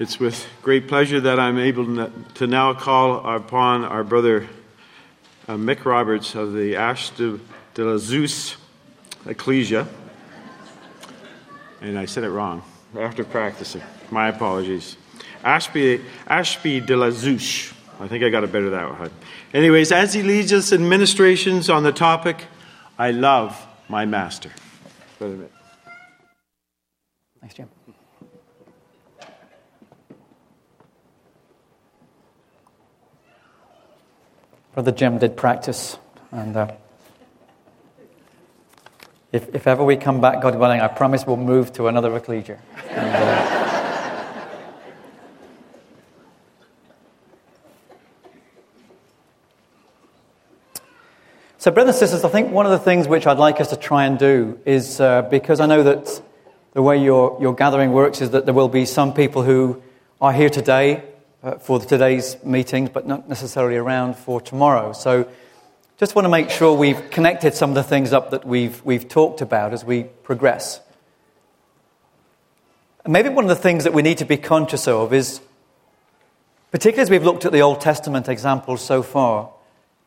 It's with great pleasure that I'm able to now call upon our brother uh, Mick Roberts of the Ash de, de la Zouch Ecclesia. And I said it wrong after practicing. My apologies. Ashby, Ashby de la Zouch. I think I got it better that way. Anyways, as he leads us in ministrations on the topic, I love my master. Brother Mick. Thanks, Jim. Brother Jim did practice, and uh, if, if ever we come back, God willing, I promise we'll move to another ecclesia. And, uh, so, brothers and sisters, I think one of the things which I'd like us to try and do is uh, because I know that the way your, your gathering works is that there will be some people who are here today uh, for today's meetings, but not necessarily around for tomorrow. So just want to make sure we've connected some of the things up that we've, we've talked about as we progress. And maybe one of the things that we need to be conscious of is, particularly as we've looked at the Old Testament examples so far,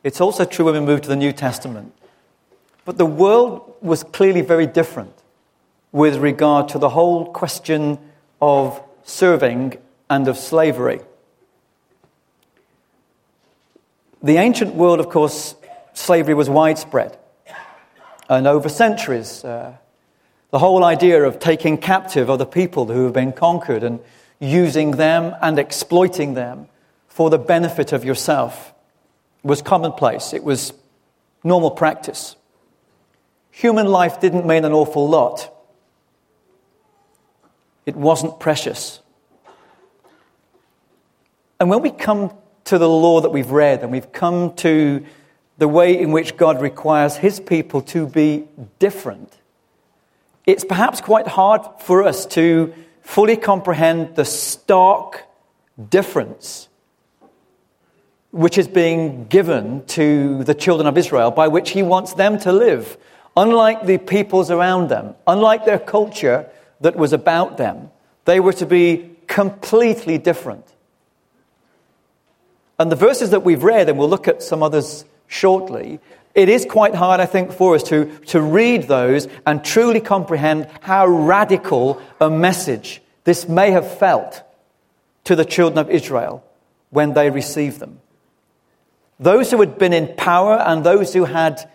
it's also true when we move to the New Testament. But the world was clearly very different with regard to the whole question of serving and of slavery. The ancient world, of course, slavery was widespread. And over centuries, uh, the whole idea of taking captive other people who have been conquered and using them and exploiting them for the benefit of yourself was commonplace. It was normal practice. Human life didn't mean an awful lot. It wasn't precious. And when we come to the law that we've read and we've come to the way in which God requires his people to be different, it's perhaps quite hard for us to fully comprehend the stark difference which is being given to the children of Israel by which he wants them to live. Unlike the peoples around them, unlike their culture that was about them, they were to be completely different. And the verses that we've read, and we'll look at some others shortly, it is quite hard, I think, for us to, to read those and truly comprehend how radical a message this may have felt to the children of Israel when they received them. Those who had been in power and those who had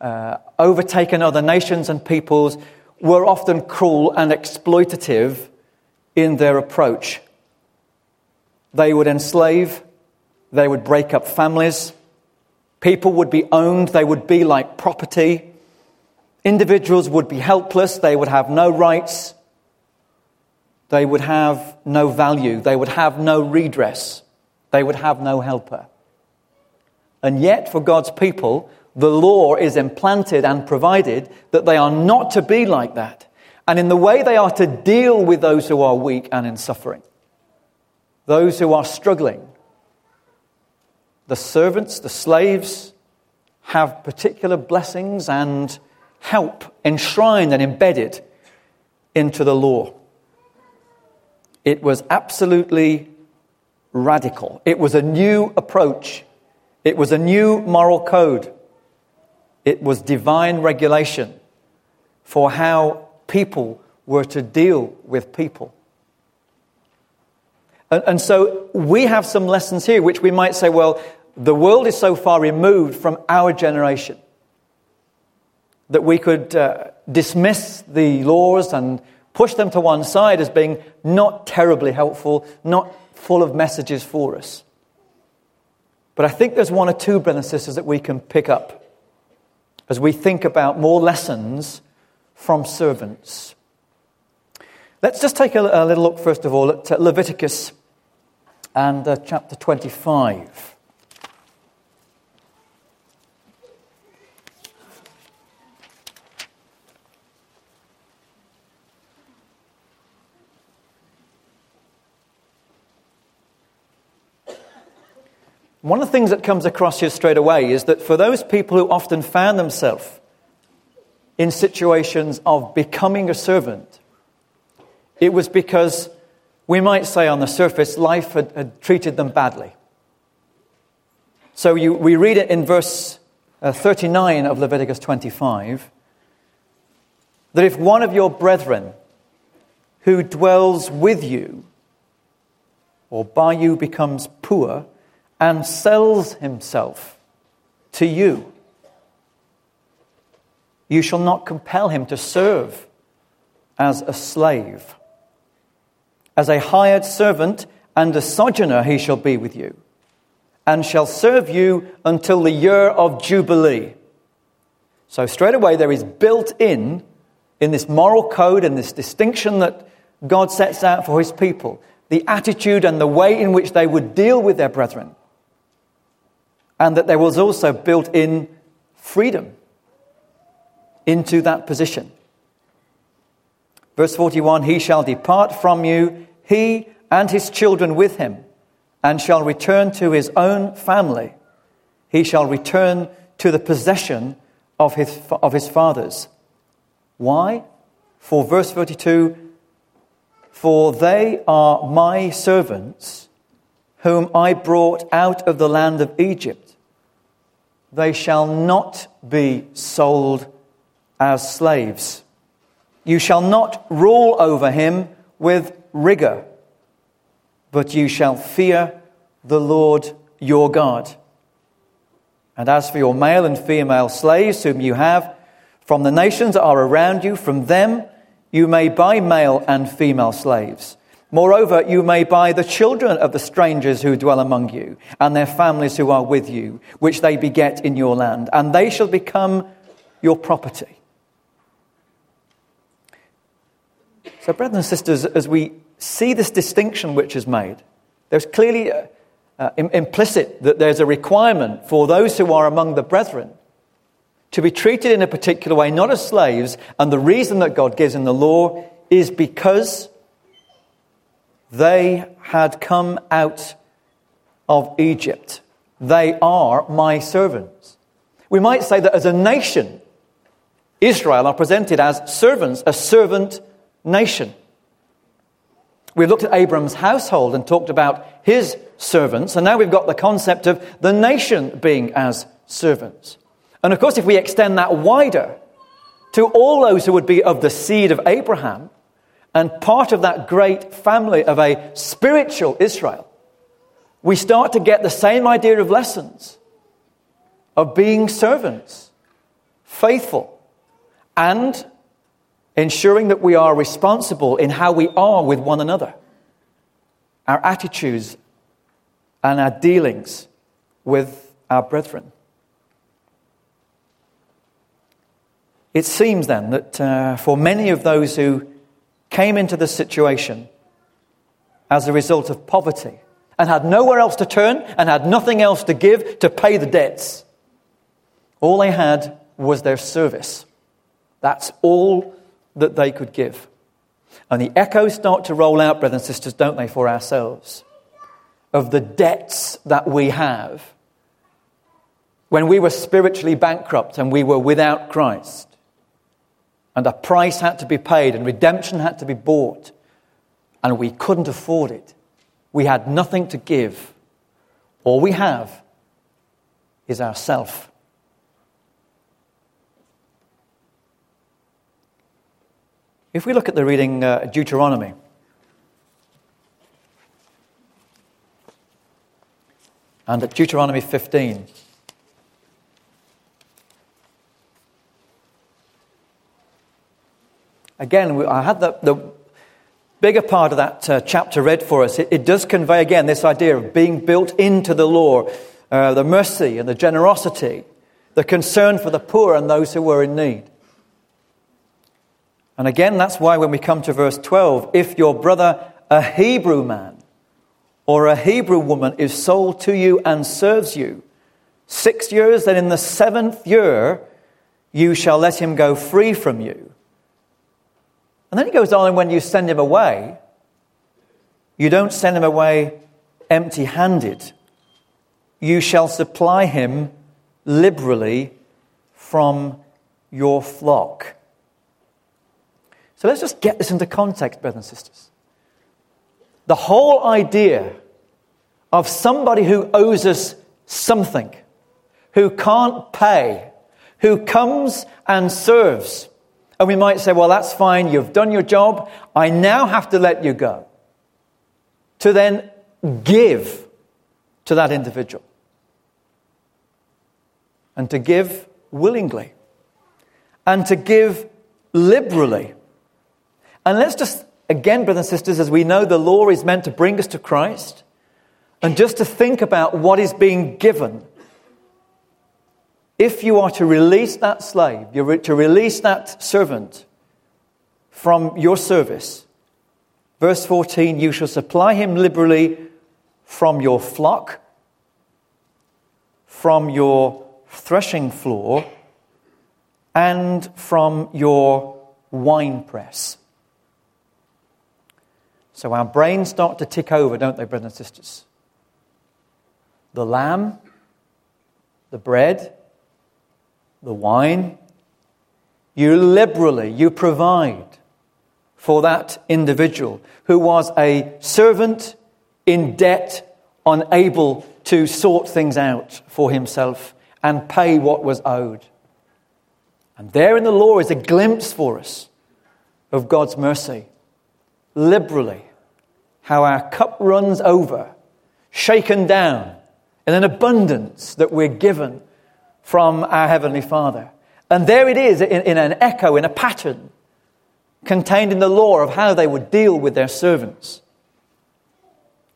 uh, overtaken other nations and peoples were often cruel and exploitative in their approach. They would enslave, they would break up families. People would be owned. They would be like property. Individuals would be helpless. They would have no rights. They would have no value. They would have no redress. They would have no helper. And yet, for God's people, the law is implanted and provided that they are not to be like that. And in the way they are to deal with those who are weak and in suffering, those who are struggling, the servants, the slaves, have particular blessings and help enshrined and embedded into the law. It was absolutely radical. It was a new approach. It was a new moral code. It was divine regulation for how people were to deal with people. And, and so we have some lessons here which we might say, well, the world is so far removed from our generation that we could uh, dismiss the laws and push them to one side as being not terribly helpful, not full of messages for us. But I think there's one or two, brothers and sisters, that we can pick up as we think about more lessons from servants. Let's just take a, a little look, first of all, at Leviticus and uh, chapter 25. One of the things that comes across here straight away is that for those people who often found themselves in situations of becoming a servant, it was because we might say on the surface, life had, had treated them badly. So you, we read it in verse uh, 39 of Leviticus 25 that if one of your brethren who dwells with you or by you becomes poor and sells himself to you, you shall not compel him to serve as a slave. As a hired servant and a sojourner he shall be with you, and shall serve you until the year of Jubilee. So, straight away, there is built in, in this moral code and this distinction that God sets out for his people, the attitude and the way in which they would deal with their brethren. And that there was also built in freedom into that position. Verse 41 He shall depart from you, he and his children with him, and shall return to his own family. He shall return to the possession of his, of his fathers. Why? For verse 32 For they are my servants, whom I brought out of the land of Egypt. They shall not be sold as slaves. You shall not rule over him with rigor, but you shall fear the Lord your God. And as for your male and female slaves whom you have from the nations that are around you, from them you may buy male and female slaves. Moreover, you may buy the children of the strangers who dwell among you, and their families who are with you, which they beget in your land, and they shall become your property. So, brothers and sisters, as we see this distinction which is made, there's clearly uh, uh, implicit that there's a requirement for those who are among the brethren to be treated in a particular way, not as slaves. And the reason that God gives in the law is because they had come out of Egypt. They are my servants. We might say that as a nation, Israel are presented as servants, a servant nation. We looked at Abram's household and talked about his servants, and now we've got the concept of the nation being as servants. And of course, if we extend that wider to all those who would be of the seed of Abraham and part of that great family of a spiritual Israel, we start to get the same idea of lessons of being servants, faithful, and ensuring that we are responsible in how we are with one another, our attitudes, and our dealings with our brethren. It seems then that uh, for many of those who came into this situation as a result of poverty and had nowhere else to turn and had nothing else to give to pay the debts, all they had was their service. That's all that they could give. And the echoes start to roll out, brothers and sisters, don't they, for ourselves, of the debts that we have when we were spiritually bankrupt and we were without Christ. And a price had to be paid and redemption had to be bought. And we couldn't afford it. We had nothing to give. All we have is ourself. If we look at the reading uh, Deuteronomy, and at Deuteronomy 15, again, I had the, the bigger part of that uh, chapter read for us. It, it, does convey again this idea of being built into the law, uh, the mercy and the generosity, the concern for the poor and those who were in need. And again, that's why when we come to verse 12, if your brother, a Hebrew man or a Hebrew woman, is sold to you and serves you six years, then in the seventh year you shall let him go free from you. And then he goes on, and when you send him away, you don't send him away empty handed. You shall supply him liberally from your flock. So let's just get this into context, brothers and sisters. the whole idea of somebody who owes us something, who can't pay, who comes and serves. And we might say, well, that's fine, you've done your job, I now have to let you go. To then give to that individual. And to give willingly. And to give liberally. And let's just, again, brothers and sisters, as we know the law is meant to bring us to Christ, and just to think about what is being given. If you are to release that slave, you're to release that servant from your service, verse 14, you shall supply him liberally from your flock, from your threshing floor, and from your winepress. So our brains start to tick over, don't they, brothers and sisters? The lamb, the bread, the wine. You liberally, you provide for that individual who was a servant in debt, unable to sort things out for himself and pay what was owed. And there in the law is a glimpse for us of God's mercy. Liberally, how our cup runs over, shaken down in an abundance that we're given from our Heavenly Father. And there it is in, in an echo, in a pattern contained in the law of how they would deal with their servants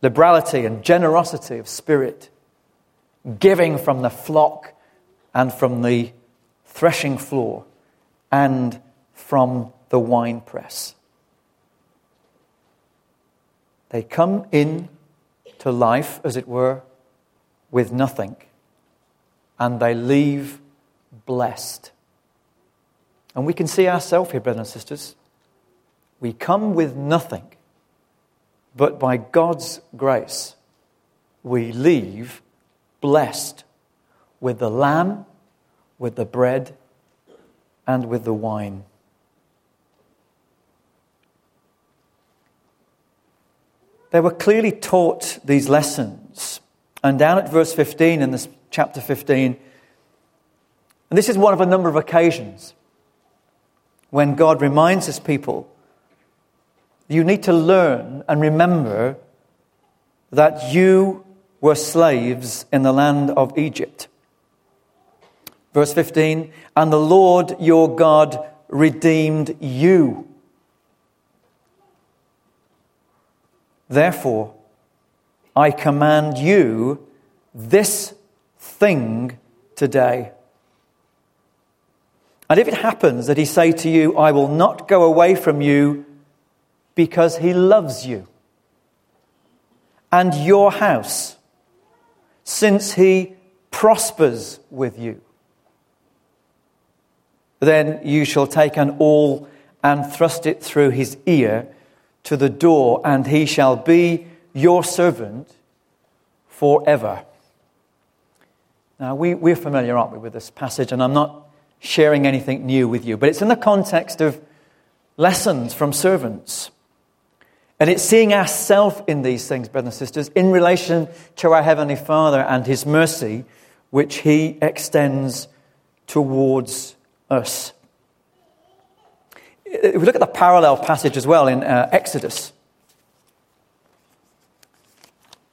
liberality and generosity of spirit, giving from the flock and from the threshing floor and from the winepress. They come in to life, as it were, with nothing, and they leave blessed. And we can see ourselves here, brothers and sisters. We come with nothing, but by God's grace, we leave blessed with the lamb with the bread and with the wine. They were clearly taught these lessons. And down at verse 15 in this chapter 15, and this is one of a number of occasions when God reminds his people you need to learn and remember that you were slaves in the land of Egypt. Verse 15, and the Lord your God redeemed you. Therefore, I command you this thing today. And if it happens that he say to you, I will not go away from you because he loves you and your house, since he prospers with you then you shall take an awl and thrust it through his ear to the door, and he shall be your servant forever. Now, we, we're familiar, aren't we, with this passage, and I'm not sharing anything new with you, but it's in the context of lessons from servants. And it's seeing ourselves in these things, brothers and sisters, in relation to our Heavenly Father and His mercy, which He extends towards us. If we look at the parallel passage as well in uh, Exodus,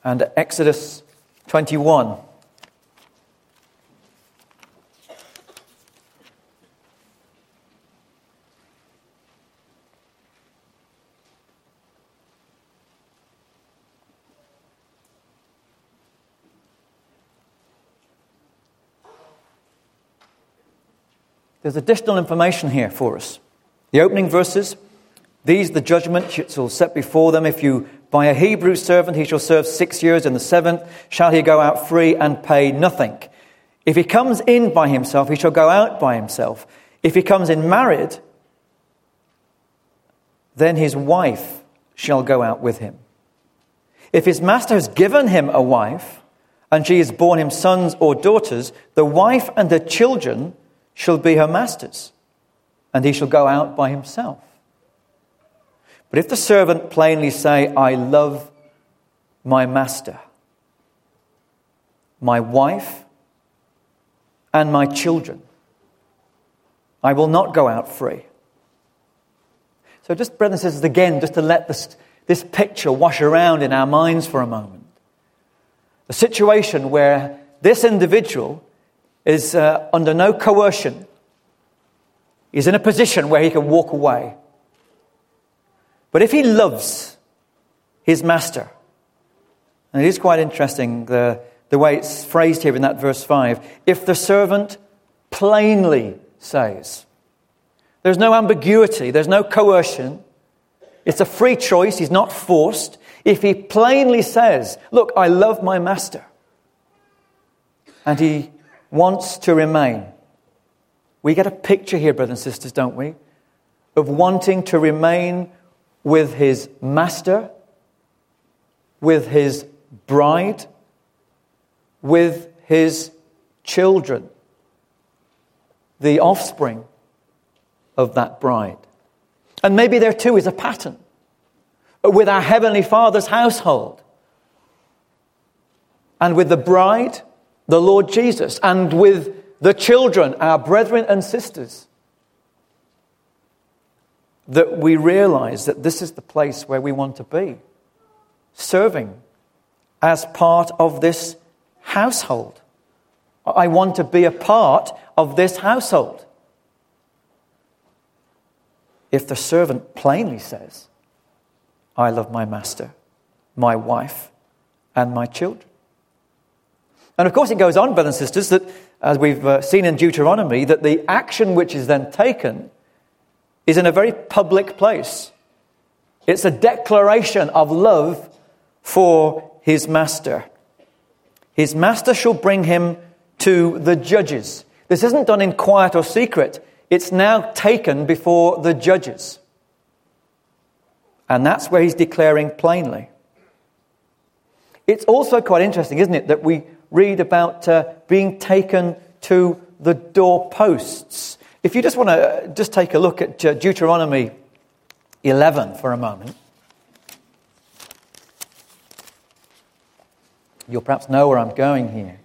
and Exodus 21. There's additional information here for us. The opening verses these the judgment shall set before them. If you buy a Hebrew servant, he shall serve six years. and the seventh shall he go out free and pay nothing. If he comes in by himself, he shall go out by himself. If he comes in married, then his wife shall go out with him. If his master has given him a wife, and she has borne him sons or daughters, the wife and the children shall be her masters, and he shall go out by himself. But if the servant plainly say, I love my master, my wife, and my children, I will not go out free. So, just, brothers and sisters, again, just to let this, this picture wash around in our minds for a moment. The situation where this individual is uh, under no coercion, he's in a position where he can walk away. But if he loves his master, and it is quite interesting the, the way it's phrased here in that verse 5 if the servant plainly says, there's no ambiguity, there's no coercion, it's a free choice, he's not forced. If he plainly says, Look, I love my master, and he wants to remain, we get a picture here, brothers and sisters, don't we? Of wanting to remain with his master, with his bride, with his children, the offspring of that bride. And maybe there too is a pattern with our Heavenly Father's household and with the bride, the Lord Jesus, and with the children, our brethren and sisters that we realize that this is the place where we want to be, serving as part of this household. I want to be a part of this household. If the servant plainly says, I love my master, my wife, and my children. And of course, it goes on, brothers and sisters, that as we've uh, seen in Deuteronomy, that the action which is then taken is in a very public place. It's a declaration of love for his master. His master shall bring him to the judges. This isn't done in quiet or secret, it's now taken before the judges. And that's where he's declaring plainly. It's also quite interesting, isn't it, that we read about uh, being taken to the doorposts. If you just want to just take a look at uh, Deuteronomy 11 for a moment, you'll perhaps know where I'm going here.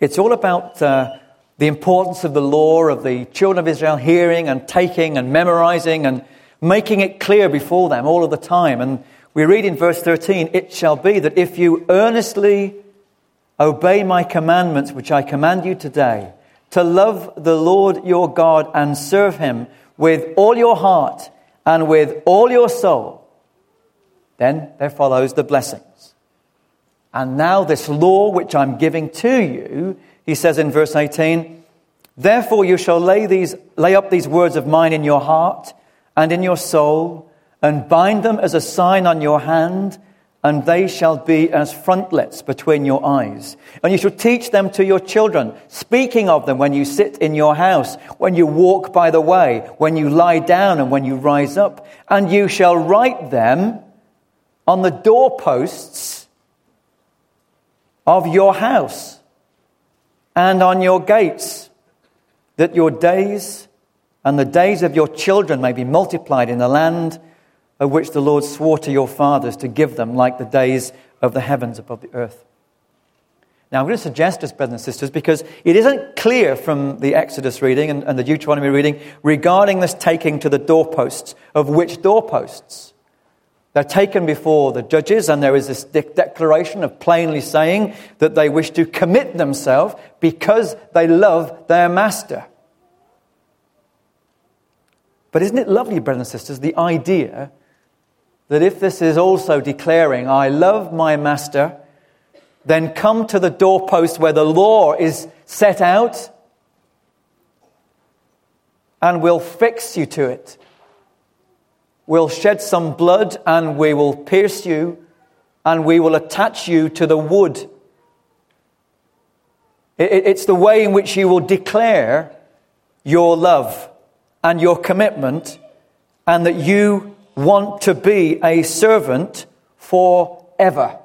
It's all about uh, the importance of the law, of the children of Israel hearing and taking and memorizing and making it clear before them all of the time. And we read in verse 13, It shall be that if you earnestly obey my commandments, which I command you today, to love the Lord your God and serve him with all your heart and with all your soul, then there follows the blessings. And now this law which I'm giving to you he says in verse 18, Therefore you shall lay, these, lay up these words of mine in your heart and in your soul, and bind them as a sign on your hand, and they shall be as frontlets between your eyes. And you shall teach them to your children, speaking of them when you sit in your house, when you walk by the way, when you lie down, and when you rise up. And you shall write them on the doorposts of your house and on your gates, that your days and the days of your children may be multiplied in the land of which the Lord swore to your fathers to give them, like the days of the heavens above the earth. Now, I'm going to suggest this, brothers and sisters, because it isn't clear from the Exodus reading and, and the Deuteronomy reading regarding this taking to the doorposts, of which doorposts. They're taken before the judges, and there is this de- declaration of plainly saying that they wish to commit themselves because they love their master. But isn't it lovely, brothers and sisters, the idea that if this is also declaring, I love my master, then come to the doorpost where the law is set out and we'll fix you to it will shed some blood and we will pierce you and we will attach you to the wood. It's the way in which you will declare your love and your commitment and that you want to be a servant forever.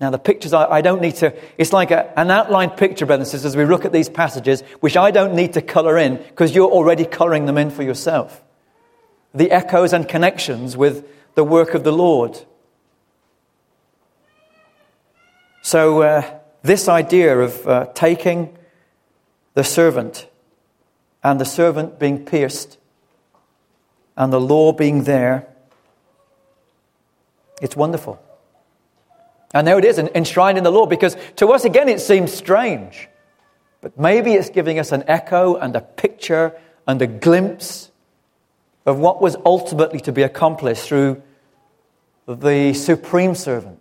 Now, the pictures, I, don't need to, it's like a, an outline picture, brothers and sisters, as we look at these passages, which I don't need to colour in because you're already colouring them in for yourself. The echoes and connections with the work of the Lord. So, uh, this idea of uh, taking the servant and the servant being pierced and the law being there, it's wonderful. And there it is, enshrined in the law, because to us, again, it seems strange. But maybe it's giving us an echo and a picture and a glimpse of what was ultimately to be accomplished through the supreme servant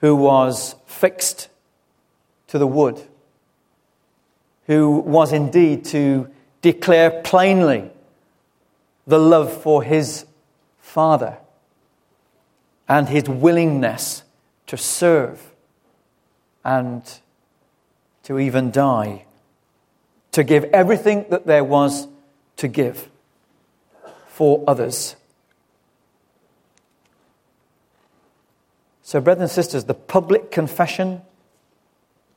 who was fixed to the wood, who was indeed to declare plainly the love for his Father and his willingness to serve and to even die, to give everything that there was to give for others. So, brothers and sisters, the public confession,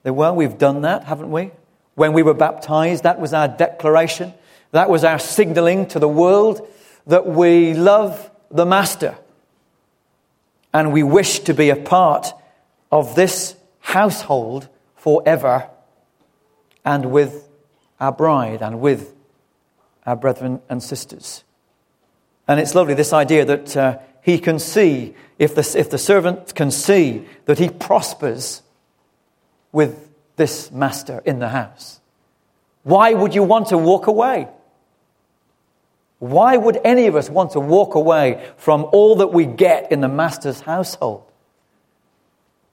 well, we've done that, haven't we? When we were baptized, that was our declaration. That was our signaling to the world that we love the Master and we wish to be a part of this household forever and with our bride and with our brethren and sisters. And it's lovely, this idea that uh, he can see, if the, if the servant can see that he prospers with this master in the house. Why would you want to walk away? Why would any of us want to walk away from all that we get in the master's household?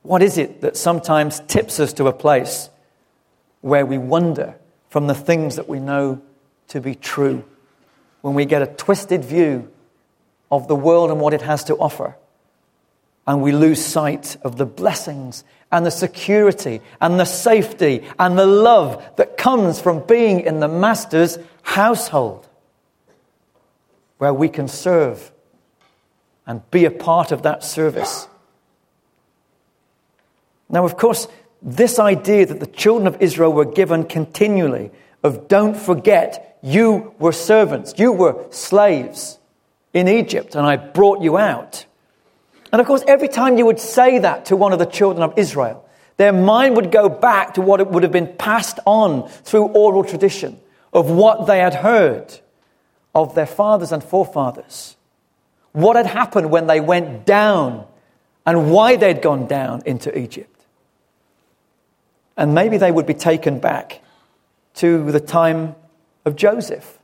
What is it that sometimes tips us to a place where we wonder from the things that we know to be true? When we get a twisted view of the world and what it has to offer, and we lose sight of the blessings and the security and the safety and the love that comes from being in the master's household where we can serve and be a part of that service. Now, of course, this idea that the children of Israel were given continually of don't forget, you were servants, you were slaves in Egypt, and I brought you out. And of course, every time you would say that to one of the children of Israel, their mind would go back to what it would have been passed on through oral tradition of what they had heard of their fathers and forefathers. What had happened when they went down and why they'd gone down into Egypt. And maybe they would be taken back to the time of Joseph.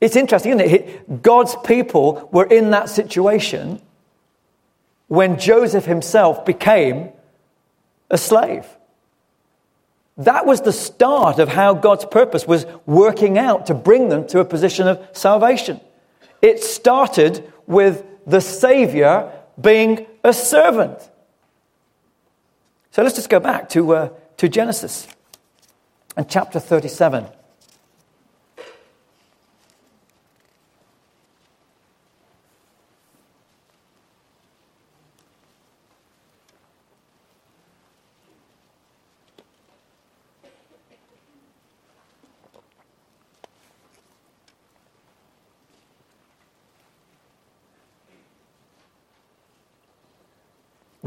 It's interesting, isn't it? God's people were in that situation when Joseph himself became a slave. That was the start of how God's purpose was working out to bring them to a position of salvation. It started with the Savior being a servant. So let's just go back to, uh, to Genesis and chapter 37.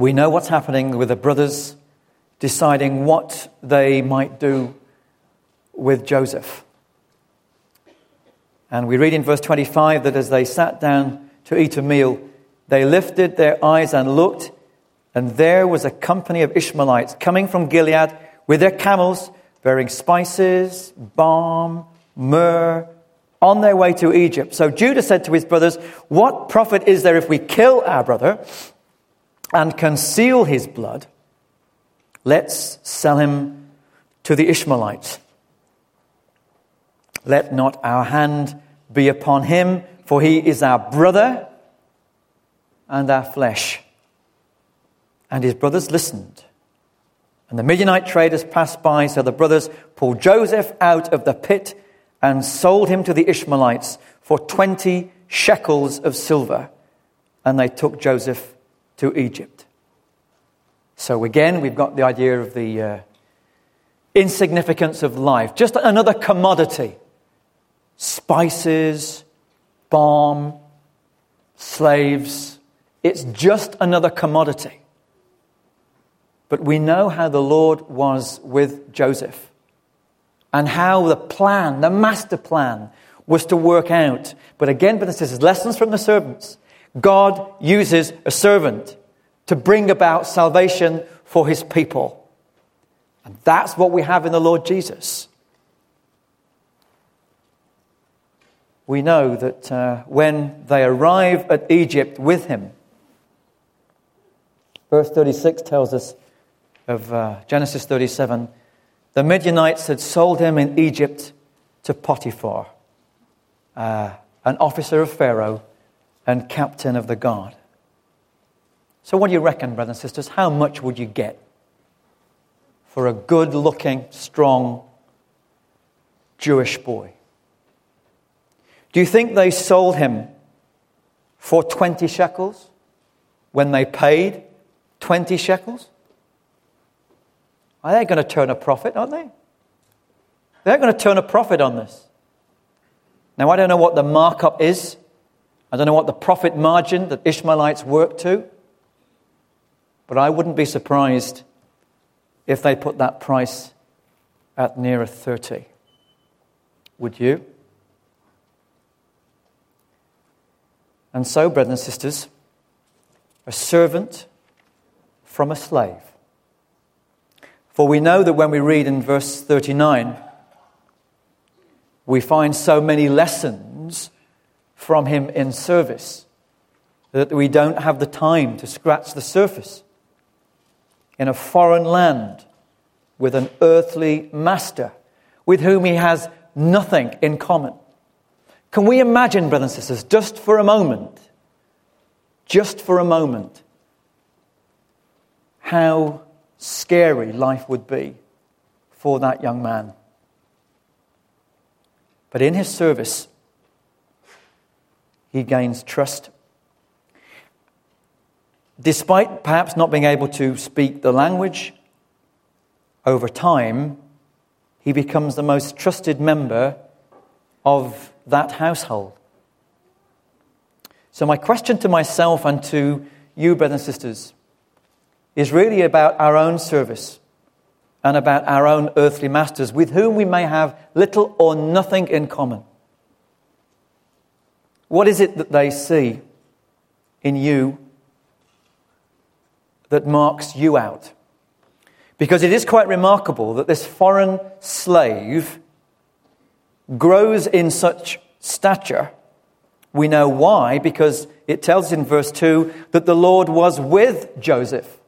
We know what's happening with the brothers deciding what they might do with Joseph. And we read in verse 25 that as they sat down to eat a meal, they lifted their eyes and looked, and there was a company of Ishmaelites coming from Gilead with their camels, bearing spices, balm, myrrh, on their way to Egypt. So Judah said to his brothers, What profit is there if we kill our brother and conceal his blood, let's sell him to the Ishmaelites. Let not our hand be upon him, for he is our brother and our flesh. And his brothers listened. And the Midianite traders passed by, so the brothers pulled Joseph out of the pit and sold him to the Ishmaelites for 20 shekels of silver and they took Joseph to Egypt. So again, we've got the idea of the uh, insignificance of life, just another commodity. Spices, balm, slaves. It's just another commodity. But we know how the Lord was with Joseph and how the plan, the master plan, was to work out. But again, but this is lessons from the servants. God uses a servant to bring about salvation for his people. And that's what we have in the Lord Jesus. We know that uh, when they arrive at Egypt with him, verse 36 tells us of uh, Genesis 37 the Midianites had sold him in Egypt to Potiphar, uh, an officer of Pharaoh and captain of the guard. So, what do you reckon, brothers and sisters? How much would you get for a good looking, strong Jewish boy? Do you think they sold him for 20 shekels when they paid 20 shekels? Are they going to turn a profit, aren't they? They're going to turn a profit on this. Now, I don't know what the markup is. I don't know what the profit margin that Ishmaelites work to. But I wouldn't be surprised if they put that price at nearer 30. Would you? And so, brothers and sisters, a servant from a slave for we know that when we read in verse 39, we find so many lessons from him in service that we don't have the time to scratch the surface. In a foreign land with an earthly master with whom he has nothing in common. Can we imagine, brothers and sisters, just for a moment, just for a moment, how scary life would be for that young man. But in his service, he gains trust. Despite perhaps not being able to speak the language, over time, he becomes the most trusted member of that household. So, my question to myself and to you, brothers and sisters, is really about our own service and about our own earthly masters with whom we may have little or nothing in common. What is it that they see in you that marks you out? Because it is quite remarkable that this foreign slave grows in such stature. We know why, because it tells in verse 2 that the Lord was with Joseph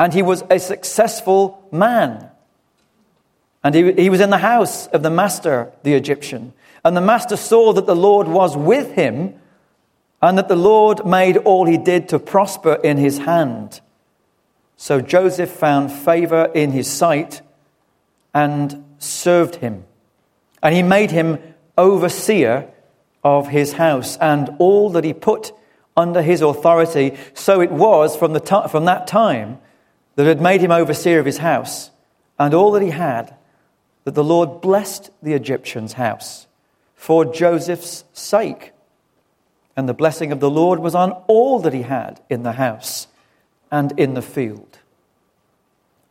and he was a successful man. And he, he was in the house of the master, the Egyptian. And the master saw that the Lord was with him, and that the Lord made all he did to prosper in his hand. So Joseph found favor in his sight and served him. And he made him overseer of his house and all that he put under his authority. So it was from, the t- from that time that had made him overseer of his house and all that he had, that the Lord blessed the Egyptian's house for Joseph's sake. And the blessing of the Lord was on all that he had in the house and in the field.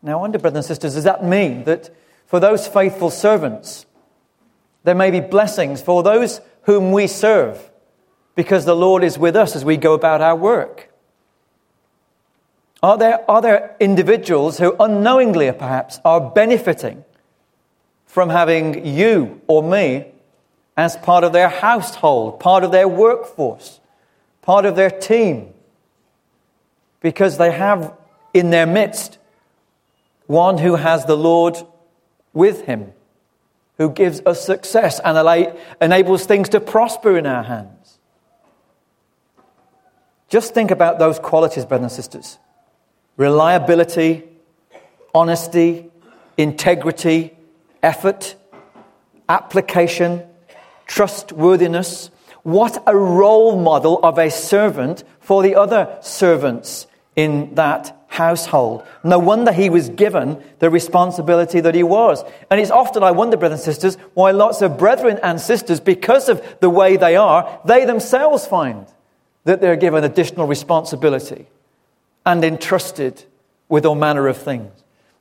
Now, I wonder, brothers and sisters, does that mean that for those faithful servants, there may be blessings for those whom we serve because the Lord is with us as we go about our work? Are there, are there individuals who unknowingly perhaps are benefiting from having you or me as part of their household, part of their workforce, part of their team? Because they have in their midst one who has the Lord with him, who gives us success and enables things to prosper in our hands. Just think about those qualities, brothers and sisters reliability, honesty, integrity, effort, application, trustworthiness. what a role model of a servant for the other servants in that household. No wonder he was given the responsibility that he was. And it's often, I wonder, brothers and sisters, why lots of brethren and sisters, because of the way they are, they themselves find that they're given additional responsibility and entrusted with all manner of things.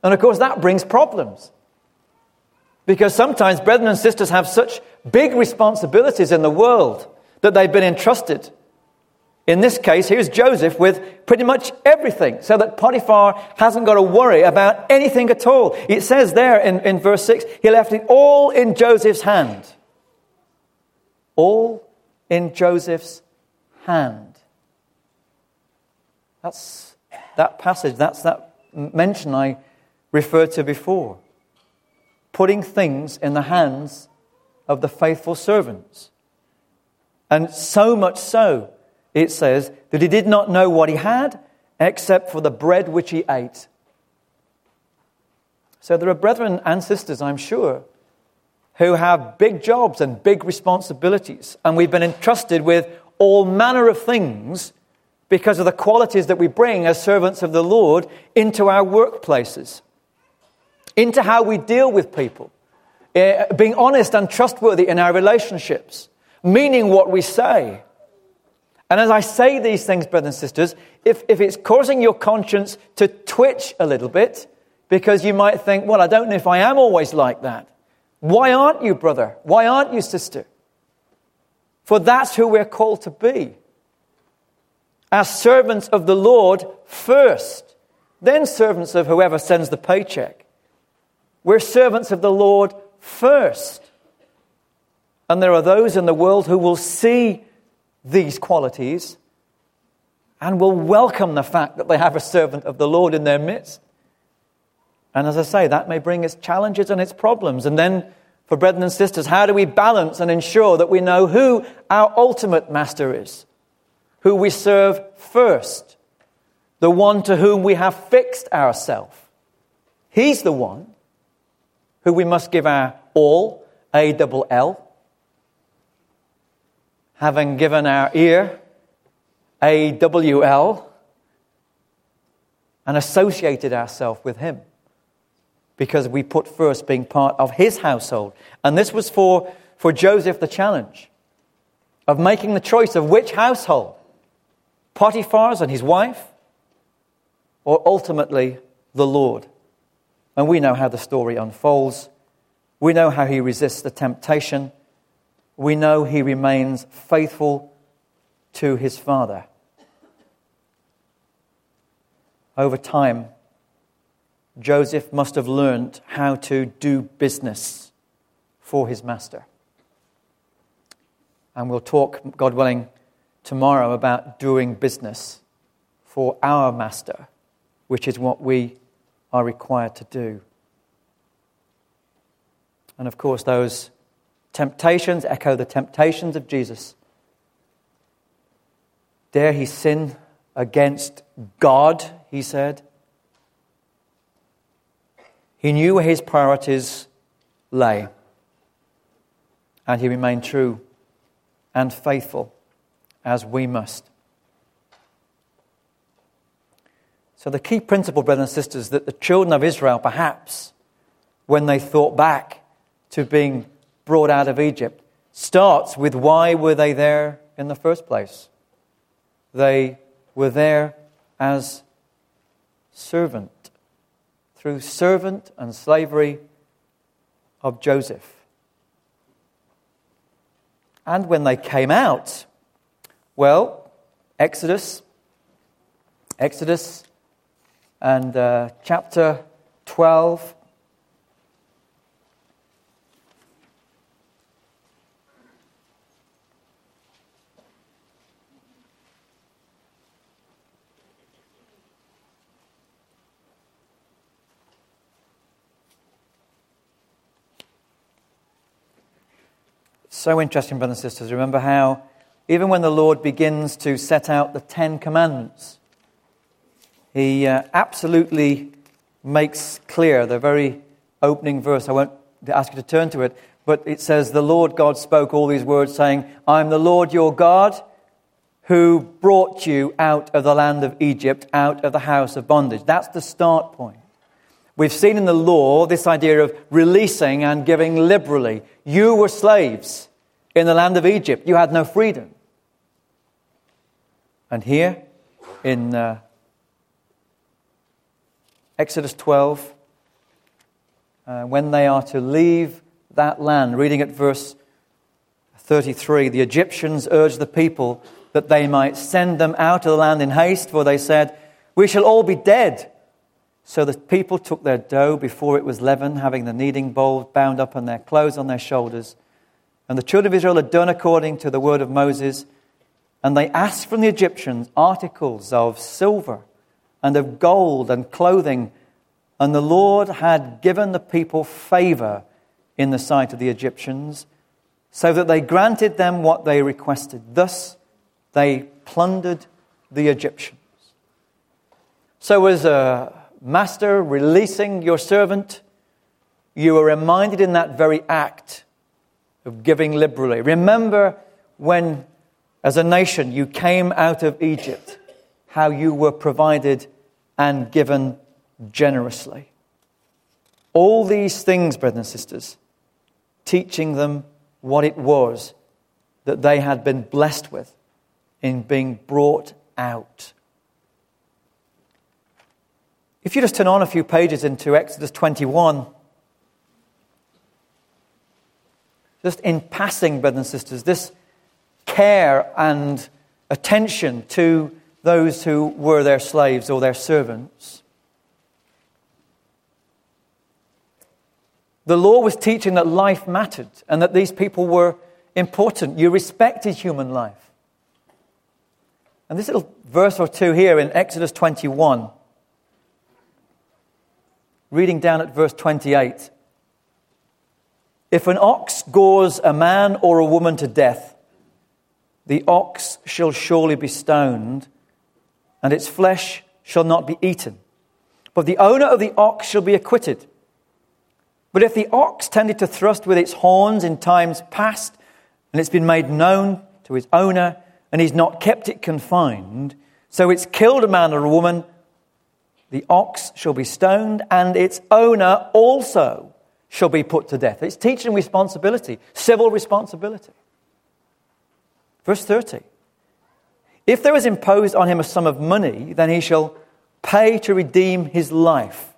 And of course, that brings problems. Because sometimes brethren and sisters have such big responsibilities in the world that they've been entrusted. In this case, here's Joseph with pretty much everything, so that Potiphar hasn't got to worry about anything at all. It says there in, in verse 6 he left it all in Joseph's hand. All in Joseph's hand. That's that passage, that's that mention I referred to before. Putting things in the hands of the faithful servants. And so much so, it says, that he did not know what he had except for the bread which he ate. So there are brethren and sisters, I'm sure, who have big jobs and big responsibilities, and we've been entrusted with all manner of things because of the qualities that we bring as servants of the Lord into our workplaces, into how we deal with people, uh, being honest and trustworthy in our relationships, meaning what we say. And as I say these things, brothers and sisters, if, if it's causing your conscience to twitch a little bit, because you might think, well, I don't know if I am always like that. Why aren't you, brother? Why aren't you, sister? For that's who we're called to be. As servants of the Lord first, then servants of whoever sends the paycheck. We're servants of the Lord first. And there are those in the world who will see these qualities and will welcome the fact that they have a servant of the Lord in their midst. And as I say, that may bring its challenges and its problems. And then, for brethren and sisters, how do we balance and ensure that we know who our ultimate master is? Who we serve first? The one to whom we have fixed ourselves. He's the one who we must give our all, A double L, having given our ear, AWL, and associated ourselves with Him because we put first being part of His household. And this was for, for Joseph the challenge of making the choice of which household Potiphar's and his wife, or ultimately the Lord. And we know how the story unfolds. We know how he resists the temptation we know he remains faithful to his Father. Over time, Joseph must have learned how to do business for his master. And we'll talk, God willing, tomorrow about doing business for our master, which is what we are required to do. And of course, those temptations echo the temptations of Jesus. Dare he sin against God, he said. He knew where his priorities lay, and he remained true and faithful as we must. So, the key principle, brothers and sisters, that the children of Israel, perhaps, when they thought back to being brought out of Egypt starts with why were they there in the first place? They were there as servant, through servant and slavery of Joseph. And when they came out, well, Exodus, Exodus and uh, chapter 12 So interesting, brothers and sisters. Remember how, even when the Lord begins to set out the Ten Commandments, he uh, absolutely makes clear the very opening verse. I won't ask you to turn to it, But it says, The Lord God spoke all these words, saying, I am the Lord your God who brought you out of the land of Egypt, out of the house of bondage. That's the start point. We've seen in the law this idea of releasing and giving liberally. You were slaves in the land of Egypt, you had no freedom. And here in uh, Exodus 12, uh, when they are to leave that land, reading at verse 33, the Egyptians urged the people that they might send them out of the land in haste, for they said, We shall all be dead. So the people took their dough before it was leavened, having the kneading bowl bound up and their clothes on their shoulders. And the children of Israel had done according to the word of Moses. And they asked from the Egyptians articles of silver and of gold and clothing. And the Lord had given the people favor in the sight of the Egyptians, so that they granted them what they requested. Thus, they plundered the Egyptians. So, as a master releasing your servant, you are reminded in that very act of giving liberally. Remember when, as a nation, you came out of Egypt, how you were provided and given generously. All these things, brothers and sisters, teaching them what it was that they had been blessed with in being brought out. If you just turn on a few pages into Exodus 21, just in passing, brothers and sisters, this care and attention to those who were their slaves or their servants. The law was teaching that life mattered and that these people were important. You respected human life. And this little verse or two here in Exodus 21, reading down at verse 28. If an ox gores a man or a woman to death, the ox shall surely be stoned, and its flesh shall not be eaten. But the owner of the ox shall be acquitted. But if the ox tended to thrust with its horns in times past, and it's been made known to his owner, and he's not kept it confined, so it's killed a man or a woman, the ox shall be stoned, and its owner also shall be put to death. It's teaching responsibility, civil responsibility. Verse 30. If there is imposed on him a sum of money, then he shall pay to redeem his life.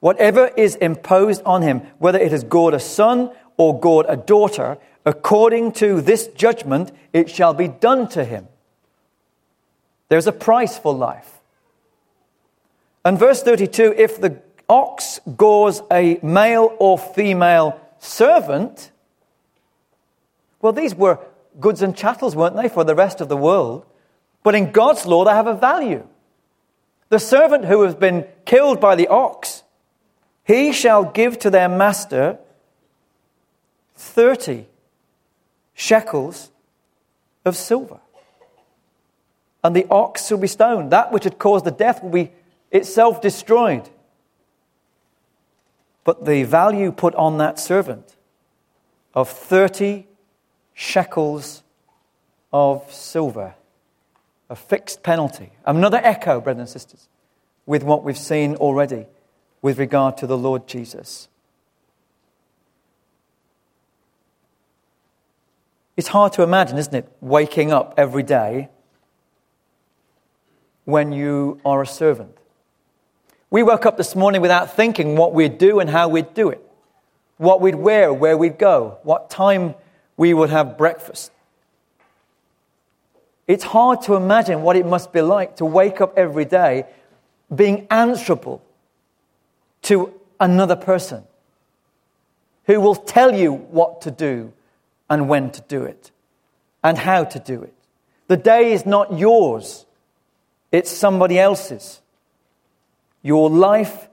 Whatever is imposed on him, whether it has gored a son or gored a daughter, According to this judgment, it shall be done to him. There's a price for life. And verse 32 if the ox gores a male or female servant, well, these were goods and chattels, weren't they, for the rest of the world? But in God's law, they have a value. The servant who has been killed by the ox, he shall give to their master 30 shekels of silver. And the ox will be stoned. That which had caused the death will be itself destroyed. But the value put on that servant of 30 shekels of silver, a fixed penalty. Another echo, brothers and sisters, with what we've seen already with regard to the Lord Jesus. It's hard to imagine, isn't it, waking up every day when you are a servant. We woke up this morning without thinking what we'd do and how we'd do it, what we'd wear, where we'd go, what time we would have breakfast. It's hard to imagine what it must be like to wake up every day being answerable to another person who will tell you what to do and when to do it and how to do it. The day is not yours, it's somebody else's. Your life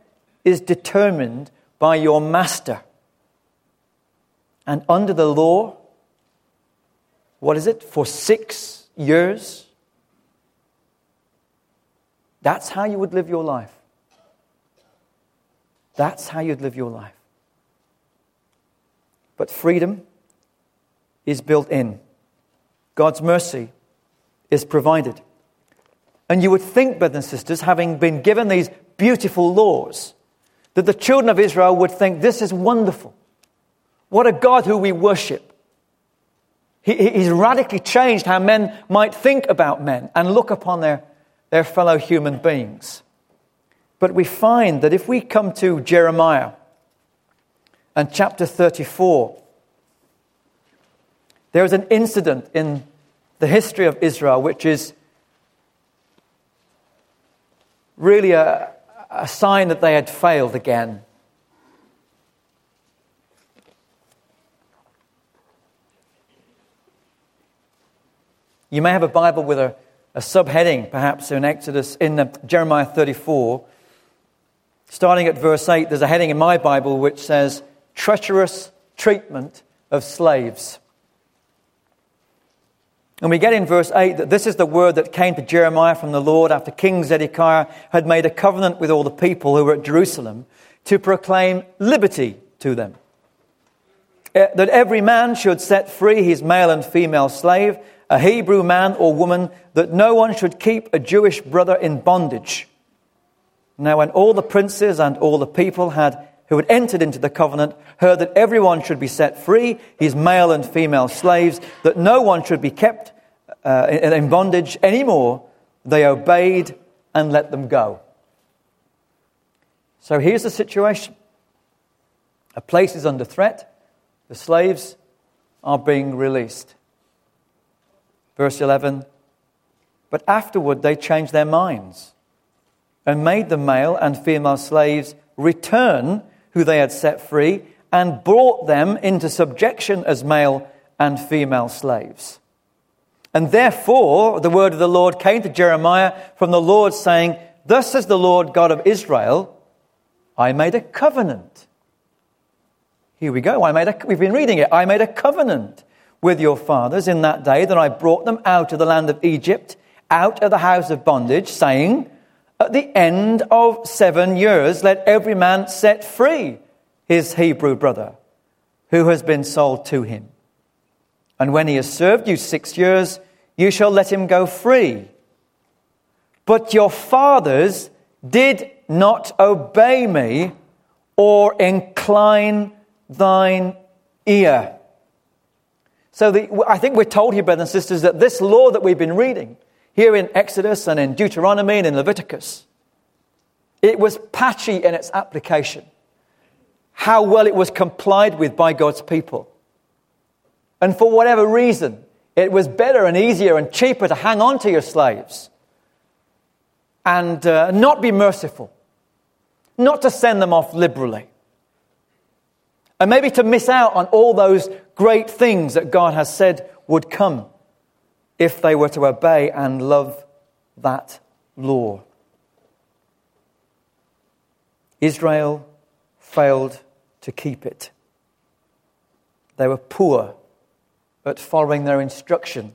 is determined by your master. And under the law, what is it, for six years? That's how you would live your life. That's how you'd live your life. but freedom is built in. God's mercy is provided. And you would think, brothers and sisters, having been given these beautiful laws, that the children of Israel would think, This is wonderful. What a God who we worship. He, he's radically changed how men might think about men and look upon their, their fellow human beings. But we find that if we come to Jeremiah and chapter 34, there is an incident in the history of Israel which is really a, a sign that they had failed again. You may have a Bible with a, a subheading, perhaps in Exodus, in Jeremiah 34. Starting at verse 8, there's a heading in my Bible which says, Treacherous Treatment of Slaves. And we get in verse 8 that this is the word that came to Jeremiah from the Lord after King Zedekiah had made a covenant with all the people who were at Jerusalem to proclaim liberty to them. Eh, that every man should set free his male and female slave, a Hebrew man or woman, that no one should keep a Jewish brother in bondage. Now, when all the princes and all the people had who had entered into the covenant heard that everyone should be set free, his male and female slaves, that no one should be kept uh, in bondage anymore, they obeyed and let them go. So here's the situation a place is under threat, the slaves are being released. Verse 11 But afterward they changed their minds and made the male and female slaves return who they had set free and brought them into subjection as male and female slaves. And therefore, the word of the Lord came to Jeremiah from the Lord, saying, Thus says the Lord God of Israel, I made a covenant. Here we go. I made a, we've been reading it. I made a covenant with your fathers in that day that I brought them out of the land of Egypt, out of the house of bondage, saying, at the end of seven years, let every man set free his Hebrew brother who has been sold to him. And when he has served you six years, you shall let him go free. But your fathers did not obey me or incline thine ear. So the, I think we're told here, brothers and sisters, that this law that we've been reading here in Exodus and in Deuteronomy and in Leviticus. It was patchy in its application. How well it was complied with by God's people. And for whatever reason, it was better and easier and cheaper to hang on to your slaves and uh, not be merciful, not to send them off liberally, and maybe to miss out on all those great things that God has said would come if they were to obey and love that law. Israel failed to keep it. They were poor at following their instruction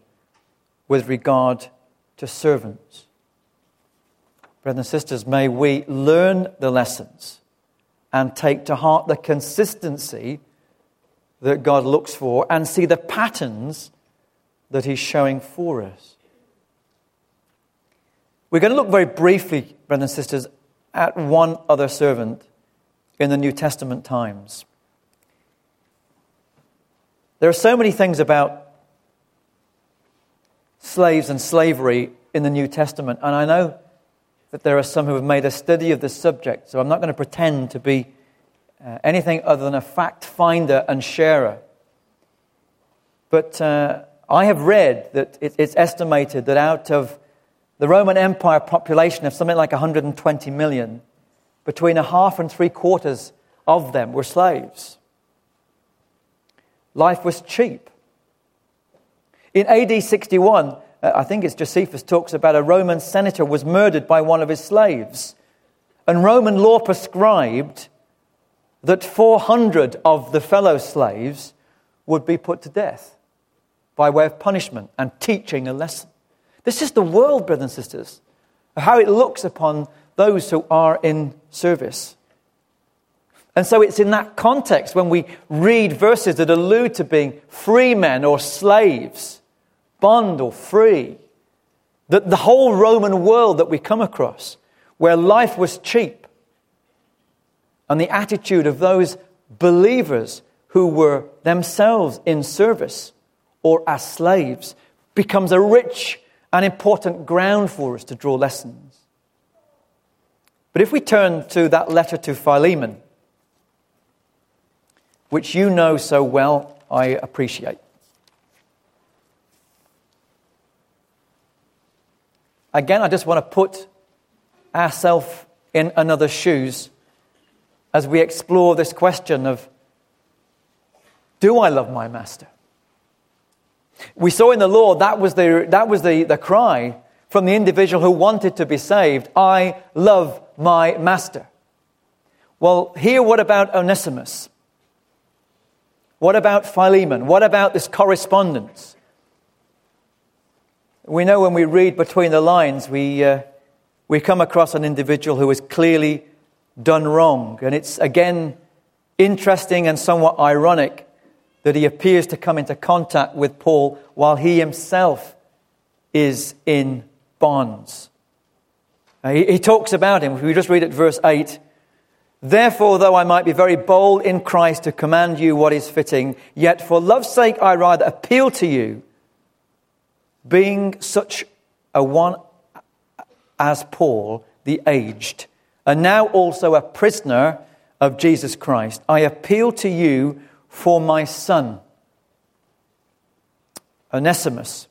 with regard to servants. Brothers and sisters, may we learn the lessons and take to heart the consistency that God looks for and see the patterns that he's showing for us. We're going to look very briefly, brothers and sisters, at one other servant in the New Testament times. There are so many things about slaves and slavery in the New Testament, and I know that there are some who have made a study of this subject, so I'm not going to pretend to be uh, anything other than a fact finder and sharer. But uh, I have read that it's estimated that out of the Roman Empire population of something like 120 million, between a half and three quarters of them were slaves. Life was cheap. In AD 61, uh, Uh, I think it's Josephus talks about a Roman senator was murdered by one of his slaves. And Roman law prescribed that 400 of the fellow slaves would be put to death by way of punishment and teaching a lesson. This is the world, brothers and sisters, how it looks upon those who are in service. And so it's in that context when we read verses that allude to being free men or slaves, bond or free, that the whole Roman world that we come across, where life was cheap, and the attitude of those believers who were themselves in service or as slaves becomes a rich and important ground for us to draw lessons. But if we turn to that letter to Philemon, which you know so well, I appreciate. Again, I just want to put ourselves in another's shoes as we explore this question of do I love my master? We saw in the law that was the, that was the, the cry from the individual who wanted to be saved I love my master. Well, here, what about Onesimus? What about Philemon? What about this correspondence? We know when we read between the lines, we, uh, we come across an individual who has clearly done wrong. And it's again interesting and somewhat ironic that he appears to come into contact with Paul while he himself is in bonds. He, he talks about him. We just read at verse 8 Therefore, though I might be very bold in Christ to command you what is fitting, yet for love's sake I rather appeal to you, being such a one as Paul, the aged, and now also a prisoner of Jesus Christ, I appeal to you for my son, Onesimus,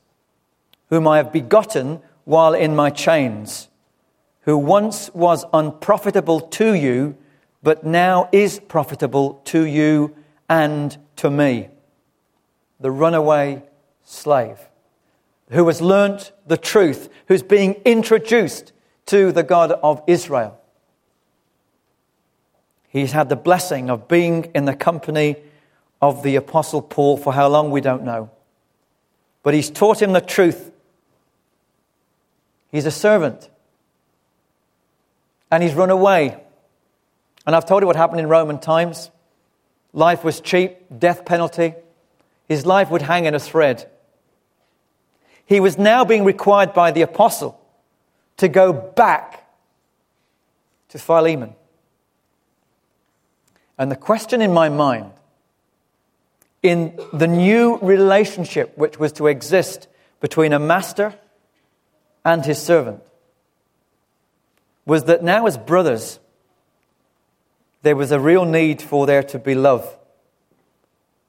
whom I have begotten while in my chains, who once was unprofitable to you but now is profitable to you and to me. The runaway slave who has learnt the truth, who's being introduced to the God of Israel. He's had the blessing of being in the company of the Apostle Paul for how long we don't know. But he's taught him the truth. He's a servant. And he's run away and I've told you what happened in Roman times. Life was cheap, death penalty. His life would hang in a thread. He was now being required by the apostle to go back to Philemon. And the question in my mind, in the new relationship which was to exist between a master and his servant, was that now, as brothers, there was a real need for there to be love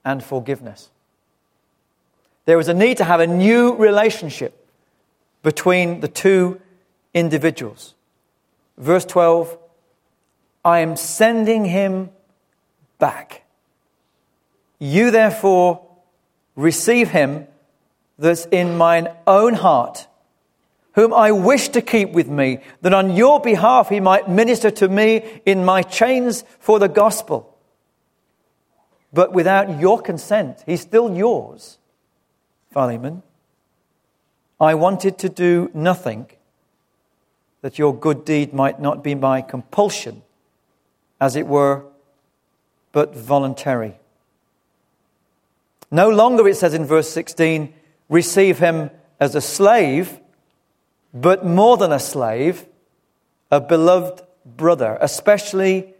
and forgiveness. There was a need to have a new relationship between the two individuals. Verse 12 I am sending him back. You therefore receive him that's in mine own heart whom I wish to keep with me, that on your behalf he might minister to me in my chains for the gospel. But without your consent, he's still yours, Philemon. I wanted to do nothing that your good deed might not be by compulsion, as it were, but voluntary. No longer, it says in verse 16, receive him as a slave but more than a slave, a beloved brother, especially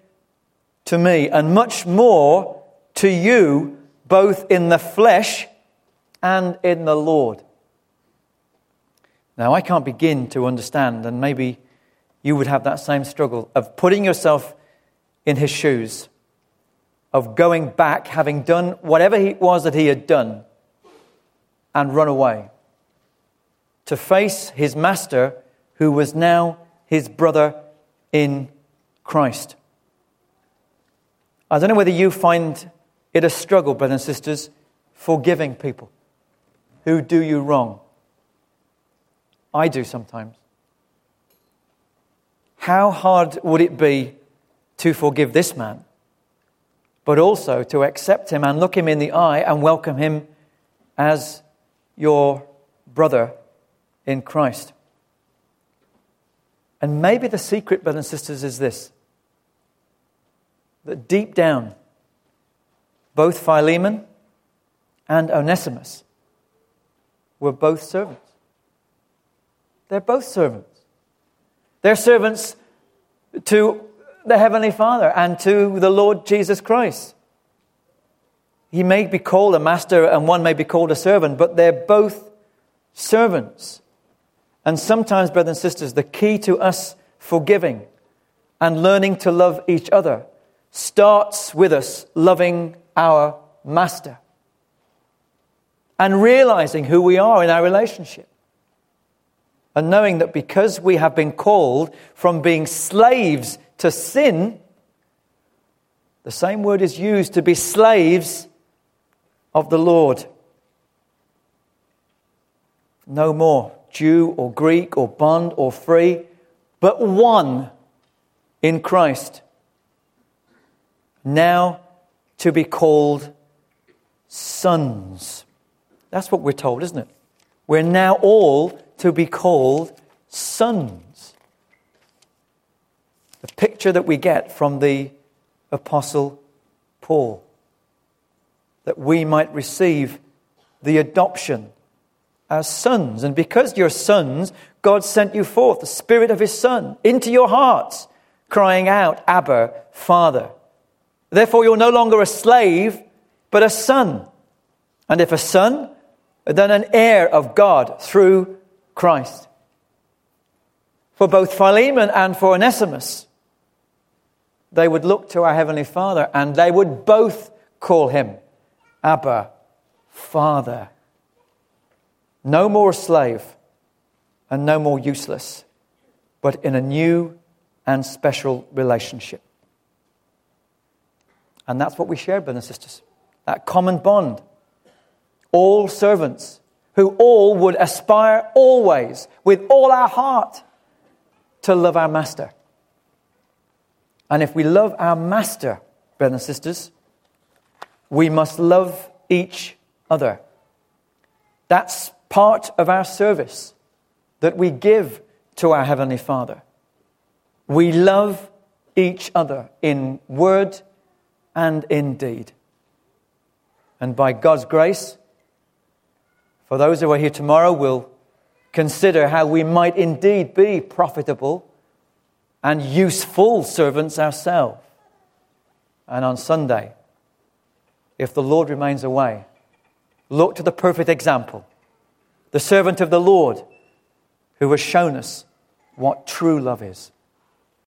to me, and much more to you, both in the flesh and in the Lord. Now, I can't begin to understand, and maybe you would have that same struggle of putting yourself in his shoes, of going back, having done whatever it was that he had done, and run away to face his master, who was now his brother in Christ. I don't know whether you find it a struggle, brothers and sisters, forgiving people who do you wrong. I do sometimes. How hard would it be to forgive this man, but also to accept him and look him in the eye and welcome him as your brother in Christ. And maybe the secret, brothers and sisters, is this that deep down, both Philemon and Onesimus were both servants. They're both servants. They're servants to the Heavenly Father and to the Lord Jesus Christ. He may be called a master and one may be called a servant, but they're both servants. And sometimes, brothers and sisters, the key to us forgiving and learning to love each other starts with us loving our master and realizing who we are in our relationship. And knowing that because we have been called from being slaves to sin, the same word is used to be slaves of the Lord. No more Jew or Greek or bond or free, but one in Christ. Now to be called sons. That's what we're told, isn't it? We're now all to be called sons. The picture that we get from the Apostle Paul that we might receive the adoption as sons. And because you're sons, God sent you forth, the Spirit of His Son, into your hearts, crying out, Abba, Father. Therefore, you're no longer a slave, but a son. And if a son, then an heir of God through Christ. For both Philemon and for Onesimus, they would look to our Heavenly Father and they would both call him Abba, Father. No more slave and no more useless, but in a new and special relationship. And that's what we share, brothers and sisters. That common bond. All servants who all would aspire always, with all our heart, to love our master. And if we love our master, brothers and sisters, we must love each other. That's part of our service that we give to our Heavenly Father. We love each other in word and in deed. And by God's grace, for those who are here tomorrow, we'll consider how we might indeed be profitable and useful servants ourselves. And on Sunday, if the Lord remains away. Look to the perfect example, the servant of the Lord, who has shown us what true love is.